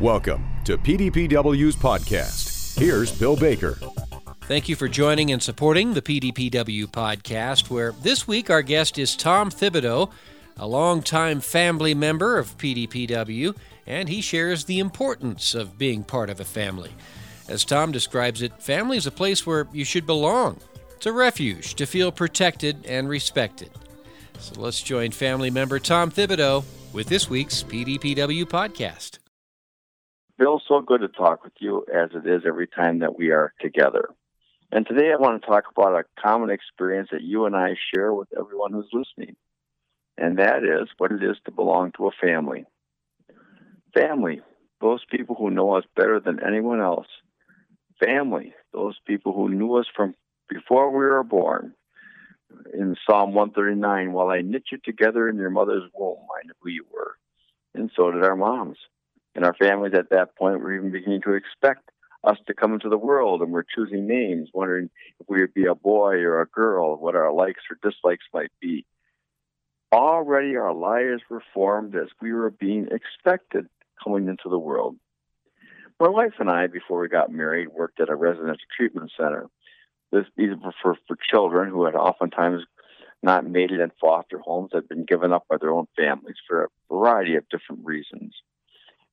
Welcome to PDPW's podcast. Here's Bill Baker. Thank you for joining and supporting the PDPW podcast, where this week our guest is Tom Thibodeau, a longtime family member of PDPW, and he shares the importance of being part of a family. As Tom describes it, family is a place where you should belong. It's a refuge to feel protected and respected. So let's join family member Tom Thibodeau with this week's PDPW podcast. Bill, so good to talk with you as it is every time that we are together. And today I want to talk about a common experience that you and I share with everyone who's listening. And that is what it is to belong to a family. Family, those people who know us better than anyone else. Family, those people who knew us from before we were born. In Psalm 139, while I knit you together in your mother's womb, I knew who you were. And so did our moms and our families at that point were even beginning to expect us to come into the world and we're choosing names, wondering if we would be a boy or a girl, what our likes or dislikes might be. Already our lives were formed as we were being expected coming into the world. My wife and I, before we got married, worked at a residential treatment center. This these for, for children who had oftentimes not made it in foster homes, had been given up by their own families for a variety of different reasons.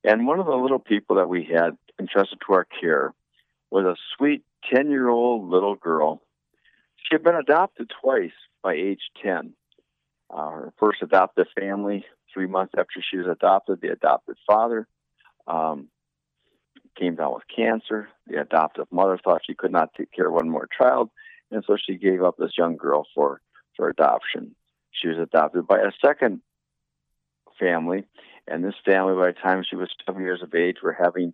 And one of the little people that we had entrusted to our care was a sweet 10 year old little girl. She had been adopted twice by age 10. Uh, her first adoptive family, three months after she was adopted, the adopted father um, came down with cancer. The adoptive mother thought she could not take care of one more child, and so she gave up this young girl for, for adoption. She was adopted by a second family, and this family, by the time she was seven years of age, were having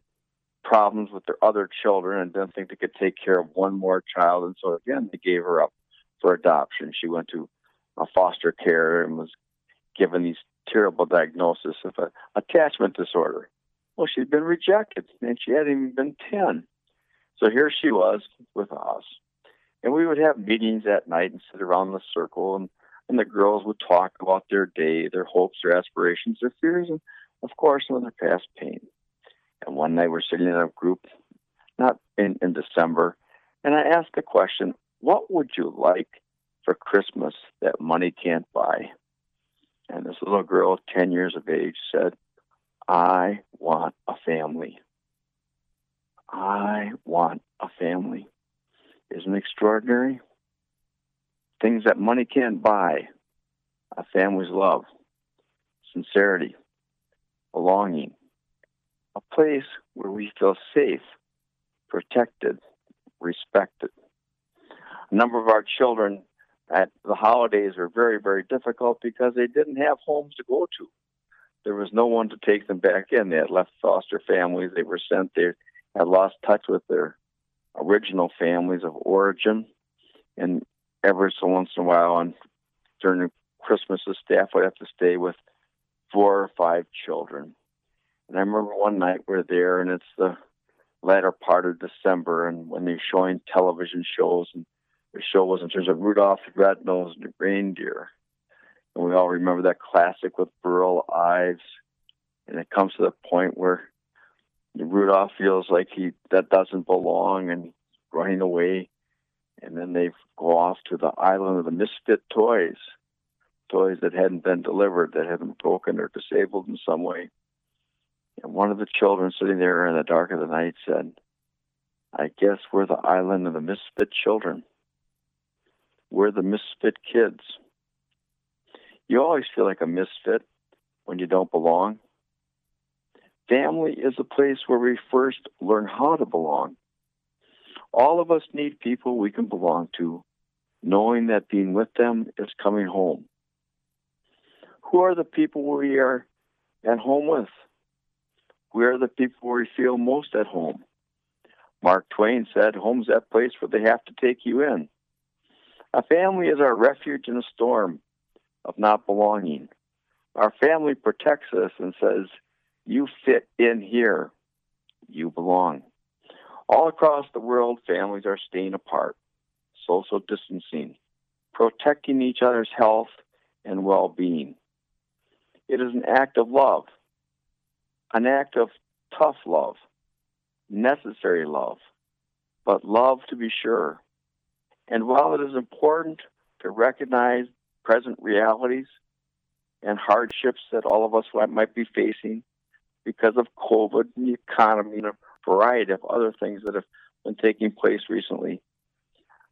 problems with their other children and didn't think they could take care of one more child. And so again, they gave her up for adoption. She went to a foster care and was given these terrible diagnosis of a attachment disorder. Well, she'd been rejected and she hadn't even been 10. So here she was with us. And we would have meetings at night and sit around the circle and and the girls would talk about their day, their hopes, their aspirations, their fears, and of course, some of their past pain. And one night we're sitting in a group, not in, in December, and I asked the question, What would you like for Christmas that money can't buy? And this little girl, 10 years of age, said, I want a family. I want a family. Isn't it extraordinary? Things that money can't buy a family's love, sincerity, belonging, a place where we feel safe, protected, respected. A number of our children at the holidays were very, very difficult because they didn't have homes to go to. There was no one to take them back in. They had left foster families. They were sent. They had lost touch with their original families of origin. And every so once in a while on during Christmas, the staff would have to stay with four or five children. And I remember one night we're there, and it's the latter part of December, and when they're showing television shows, and the show was in terms of Rudolph the Red-Nosed Reindeer, and we all remember that classic with Burl Ives, and it comes to the point where Rudolph feels like he that doesn't belong and running away and then they go off to the island of the misfit toys, toys that hadn't been delivered, that had been broken or disabled in some way. And one of the children sitting there in the dark of the night said, I guess we're the island of the misfit children. We're the misfit kids. You always feel like a misfit when you don't belong. Family is a place where we first learn how to belong. All of us need people we can belong to, knowing that being with them is coming home. Who are the people we are at home with? Where are the people we feel most at home? Mark Twain said, Home's that place where they have to take you in. A family is our refuge in a storm of not belonging. Our family protects us and says, You fit in here. You belong. All across the world, families are staying apart, social distancing, protecting each other's health and well being. It is an act of love, an act of tough love, necessary love, but love to be sure. And while it is important to recognize present realities and hardships that all of us might be facing because of COVID and the economy and variety of other things that have been taking place recently,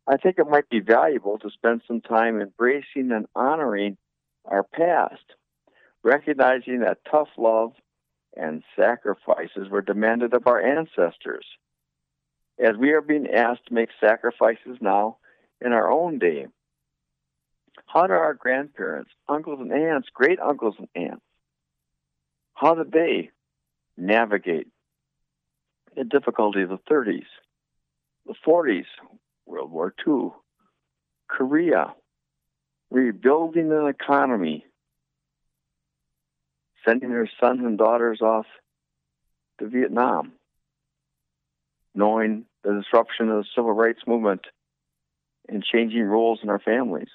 I think it might be valuable to spend some time embracing and honoring our past, recognizing that tough love and sacrifices were demanded of our ancestors. As we are being asked to make sacrifices now in our own day, how did our grandparents, uncles and aunts, great uncles and aunts, how did they navigate difficulty of the 30s, the 40s, World War II, Korea, rebuilding an economy, sending their sons and daughters off to Vietnam, knowing the disruption of the civil rights movement and changing roles in our families.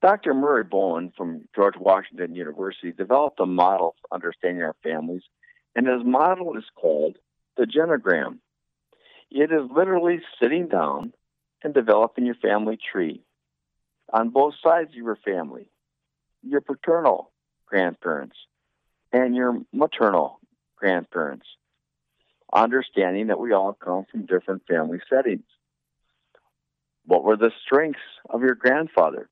Dr. Murray Bowen from George Washington University developed a model for understanding our families, and his model is called the genogram. It is literally sitting down and developing your family tree on both sides of your family your paternal grandparents and your maternal grandparents, understanding that we all come from different family settings. What were the strengths of your grandfather?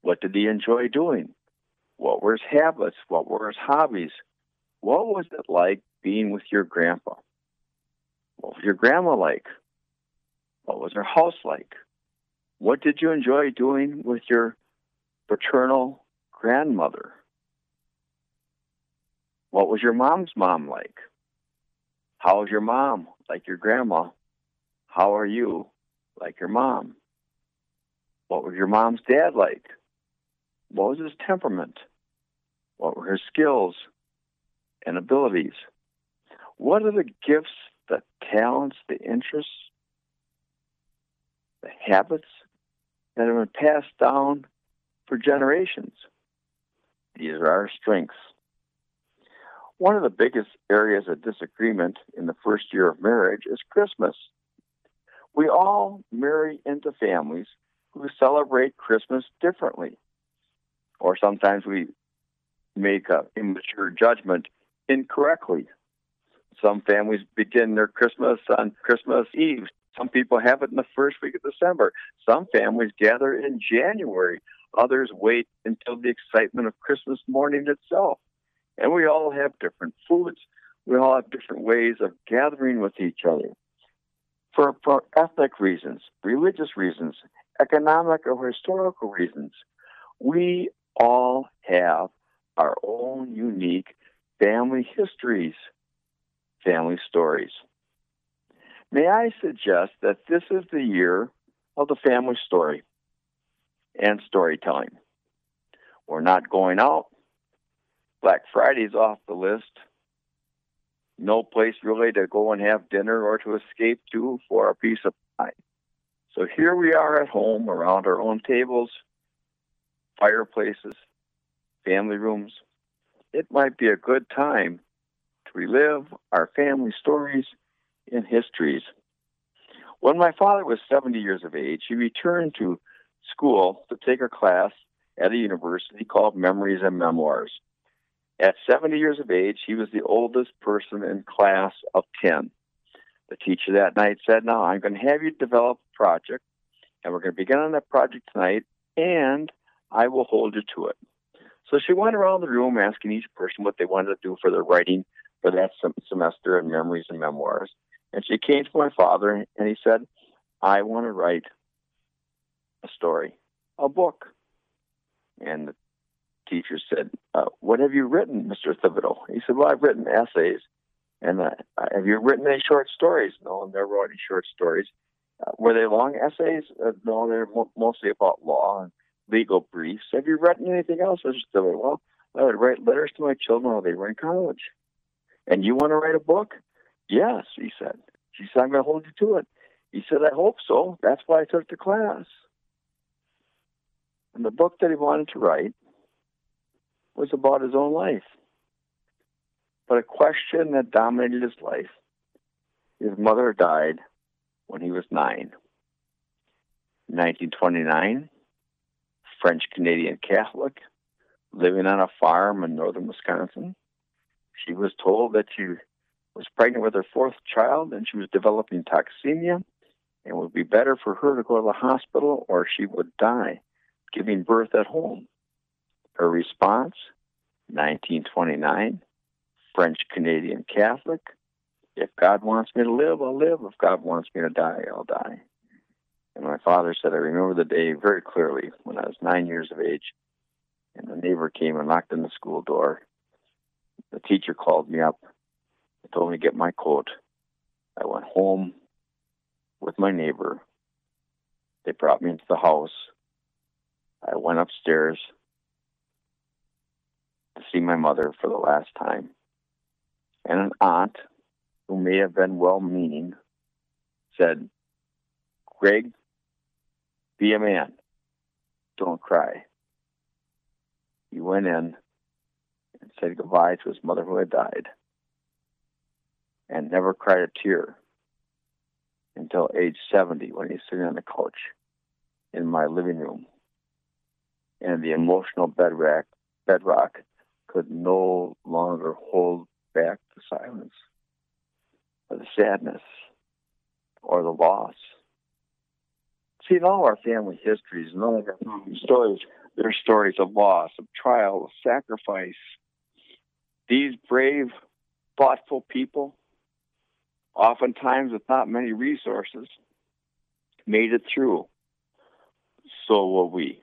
What did he enjoy doing? What were his habits? What were his hobbies? What was it like being with your grandpa? What was your grandma like? What was her house like? What did you enjoy doing with your paternal grandmother? What was your mom's mom like? How was your mom like your grandma? How are you like your mom? What was your mom's dad like? What was his temperament? What were his skills and abilities? What are the gifts, the talents, the interests, the habits that have been passed down for generations? These are our strengths. One of the biggest areas of disagreement in the first year of marriage is Christmas. We all marry into families who celebrate Christmas differently. Or sometimes we make an immature judgment incorrectly. Some families begin their Christmas on Christmas Eve. Some people have it in the first week of December. Some families gather in January. Others wait until the excitement of Christmas morning itself. And we all have different foods. We all have different ways of gathering with each other. For, for ethnic reasons, religious reasons, economic or historical reasons, we all have our own unique family histories, family stories. May I suggest that this is the year of the family story and storytelling. We're not going out. Black Friday's off the list. No place really to go and have dinner or to escape to for a piece of pie. So here we are at home around our own tables, fireplaces, family rooms. It might be a good time relive our family stories and histories. When my father was 70 years of age, he returned to school to take a class at a university called Memories and Memoirs. At 70 years of age, he was the oldest person in class of 10. The teacher that night said, Now I'm going to have you develop a project, and we're going to begin on that project tonight, and I will hold you to it. So she went around the room asking each person what they wanted to do for their writing for that semester in memories and memoirs. And she came to my father and he said, I want to write a story, a book. And the teacher said, uh, What have you written, Mr. Thibodeau? He said, Well, I've written essays. And uh, have you written any short stories? No, never wrote any short stories. Uh, were they long essays? Uh, no, they're mo- mostly about law and legal briefs. Have you written anything else? Mr. said, well, I would write letters to my children while they were in college. And you want to write a book? Yes, he said. She said, I'm going to hold you to it. He said, I hope so. That's why I took the class. And the book that he wanted to write was about his own life. but a question that dominated his life. His mother died when he was nine. In 1929, French Canadian Catholic, living on a farm in northern Wisconsin. She was told that she was pregnant with her fourth child and she was developing toxemia and it would be better for her to go to the hospital or she would die giving birth at home. Her response 1929, French Canadian Catholic. If God wants me to live, I'll live. If God wants me to die, I'll die. And my father said, I remember the day very clearly when I was nine years of age, and the neighbor came and knocked on the school door. The teacher called me up and told me to get my coat. I went home with my neighbor. They brought me into the house. I went upstairs to see my mother for the last time. And an aunt, who may have been well meaning, said, Greg, be a man. Don't cry. He went in said goodbye to his mother who had died and never cried a tear until age 70 when he's sitting on the couch in my living room. And the emotional bedrock, bedrock could no longer hold back the silence or the sadness or the loss See, in all our family histories and all of our family stories, there are stories of loss, of trial, of sacrifice. These brave, thoughtful people, oftentimes with not many resources, made it through. So will we.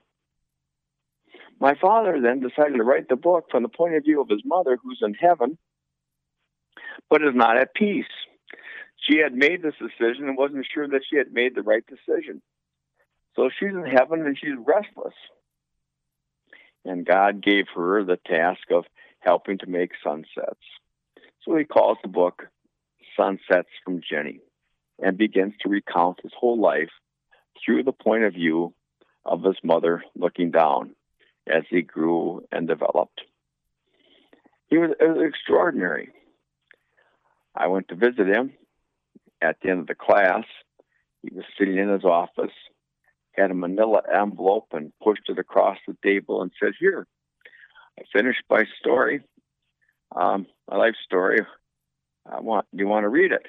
My father then decided to write the book from the point of view of his mother, who's in heaven, but is not at peace. She had made this decision and wasn't sure that she had made the right decision. So she's in heaven and she's restless. And God gave her the task of helping to make sunsets. So he calls the book Sunsets from Jenny and begins to recount his whole life through the point of view of his mother looking down as he grew and developed. He was, was extraordinary. I went to visit him at the end of the class. He was sitting in his office had a manila envelope and pushed it across the table and said, Here, I finished my story, um, my life story. I want, you want to read it?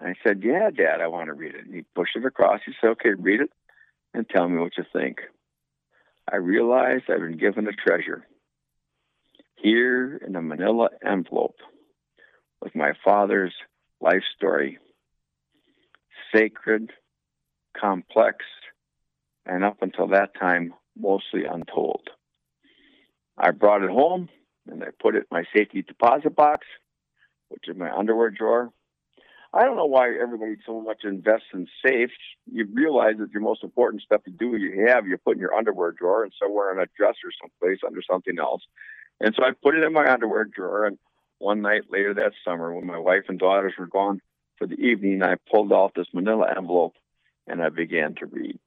I said, Yeah, Dad, I want to read it. And he pushed it across. He said, Okay, read it and tell me what you think. I realized I've been given a treasure here in a manila envelope with my father's life story. Sacred, complex, and up until that time, mostly untold. I brought it home and I put it in my safety deposit box, which is my underwear drawer. I don't know why everybody so much invests in safes. You realize that your most important stuff to do you have, you put in your underwear drawer and somewhere in a dresser someplace under something else. And so I put it in my underwear drawer. And one night later that summer, when my wife and daughters were gone for the evening, I pulled out this manila envelope and I began to read.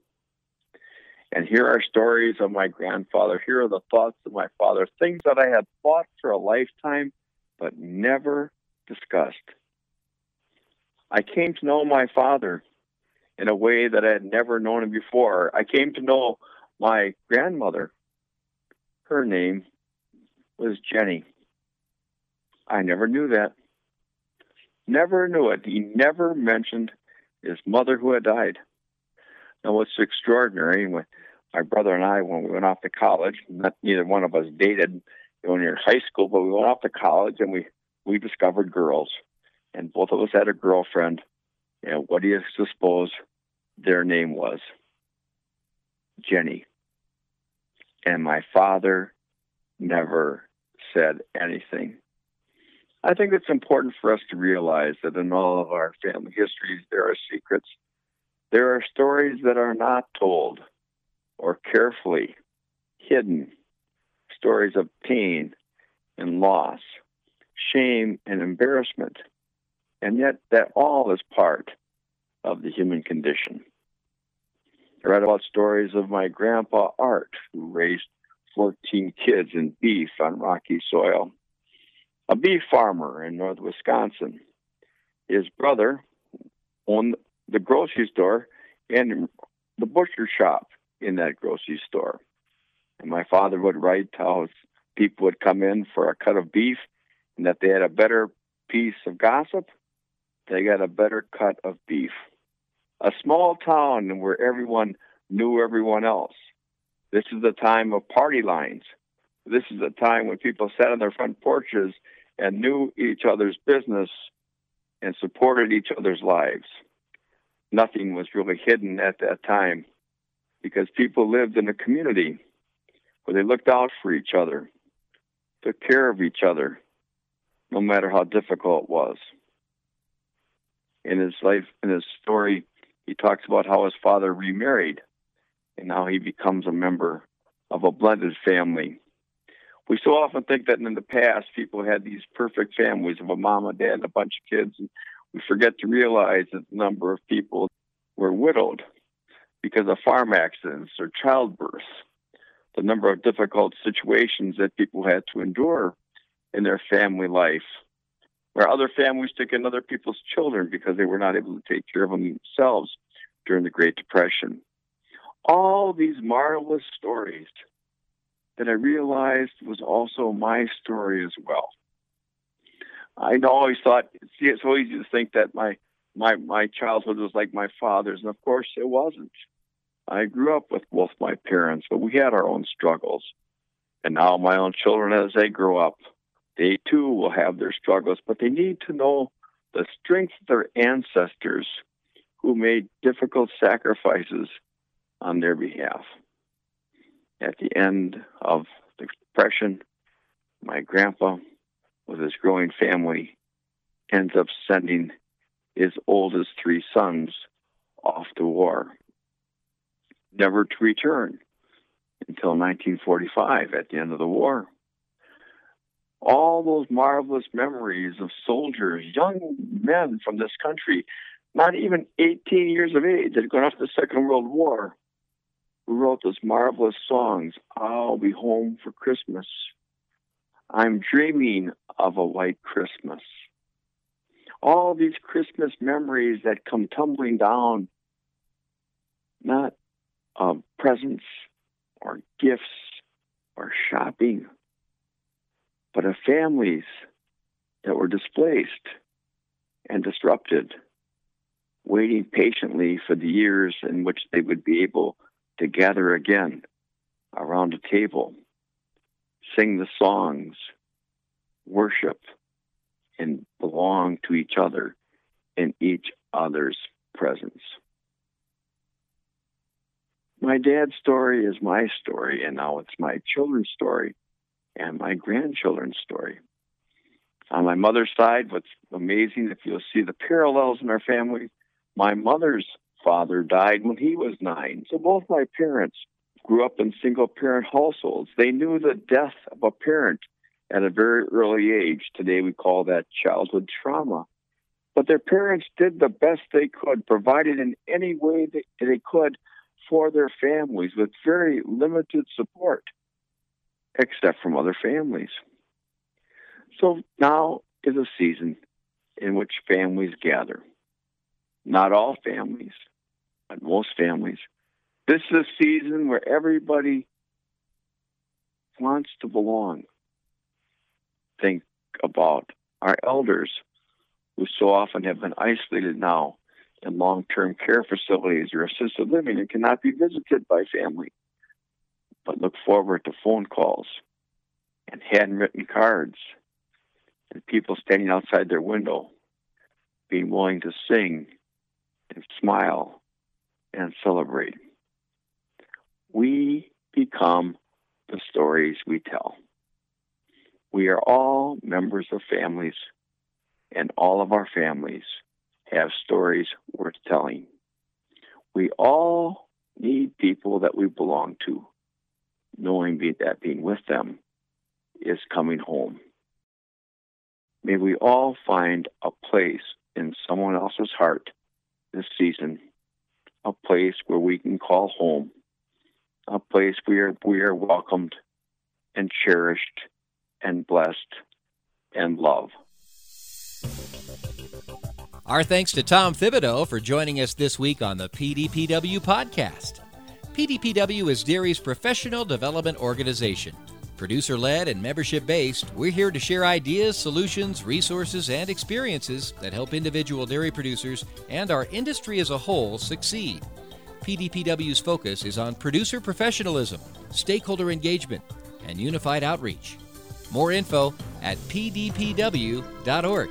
And here are stories of my grandfather. Here are the thoughts of my father, things that I had thought for a lifetime but never discussed. I came to know my father in a way that I had never known him before. I came to know my grandmother. Her name was Jenny. I never knew that. Never knew it. He never mentioned his mother who had died. Now, what's extraordinary, when my brother and I, when we went off to college, not neither one of us dated when were in high school, but we went off to college and we we discovered girls, and both of us had a girlfriend. And what do you suppose their name was? Jenny. And my father never said anything. I think it's important for us to realize that in all of our family histories, there are secrets there are stories that are not told or carefully hidden, stories of pain and loss, shame and embarrassment, and yet that all is part of the human condition. I read about stories of my grandpa Art, who raised 14 kids in beef on rocky soil. a beef farmer in north Wisconsin. His brother owned the grocery store and the butcher shop in that grocery store. And my father would write how people would come in for a cut of beef and that they had a better piece of gossip, they got a better cut of beef. A small town where everyone knew everyone else. This is the time of party lines. This is the time when people sat on their front porches and knew each other's business and supported each other's lives. Nothing was really hidden at that time because people lived in a community where they looked out for each other, took care of each other, no matter how difficult it was. In his life, in his story, he talks about how his father remarried and how he becomes a member of a blended family. We so often think that in the past people had these perfect families of a mom, a dad, and a bunch of kids, and we forget to realize that the number of people were widowed because of farm accidents or childbirth. The number of difficult situations that people had to endure in their family life, where other families took in other people's children because they were not able to take care of them themselves during the Great Depression all these marvelous stories that I realized was also my story as well. I always thought, see, it's so easy to think that my my my childhood was like my father's, and of course it wasn't. I grew up with both my parents, but we had our own struggles. And now my own children, as they grow up, they too will have their struggles, but they need to know the strength of their ancestors who made difficult sacrifices on their behalf. At the end of the Depression, my grandpa, with his growing family, ends up sending his oldest three sons off to war, never to return until 1945 at the end of the war. All those marvelous memories of soldiers, young men from this country, not even 18 years of age, that had gone off to the Second World War, who wrote those marvelous songs, I'll Be Home for Christmas. I'm dreaming of a white Christmas. All these Christmas memories that come tumbling down, not of presents or gifts or shopping, but of families that were displaced and disrupted, waiting patiently for the years in which they would be able to gather again around a table, sing the songs, worship, and belong to each other in each other's presence. My dad's story is my story, and now it's my children's story and my grandchildren's story. On my mother's side, what's amazing, if you'll see the parallels in our family, my mother's father died when he was nine. So both my parents grew up in single parent households. They knew the death of a parent at a very early age. Today we call that childhood trauma. But their parents did the best they could, provided in any way that they could for their families with very limited support, except from other families. So now is a season in which families gather. Not all families, but most families. This is a season where everybody wants to belong. Think about our elders who so often have been isolated now in long term care facilities or assisted living and cannot be visited by family, but look forward to phone calls and handwritten cards and people standing outside their window being willing to sing and smile and celebrate. We become the stories we tell. We are all members of families, and all of our families have stories worth telling. We all need people that we belong to, knowing that being with them is coming home. May we all find a place in someone else's heart this season a place where we can call home, a place where we are welcomed and cherished and blessed and loved. Our thanks to Tom Thibodeau for joining us this week on the PDPW podcast. PDPW is dairy's professional development organization. Producer led and membership based, we're here to share ideas, solutions, resources, and experiences that help individual dairy producers and our industry as a whole succeed. PDPW's focus is on producer professionalism, stakeholder engagement, and unified outreach. More info at pdpw.org.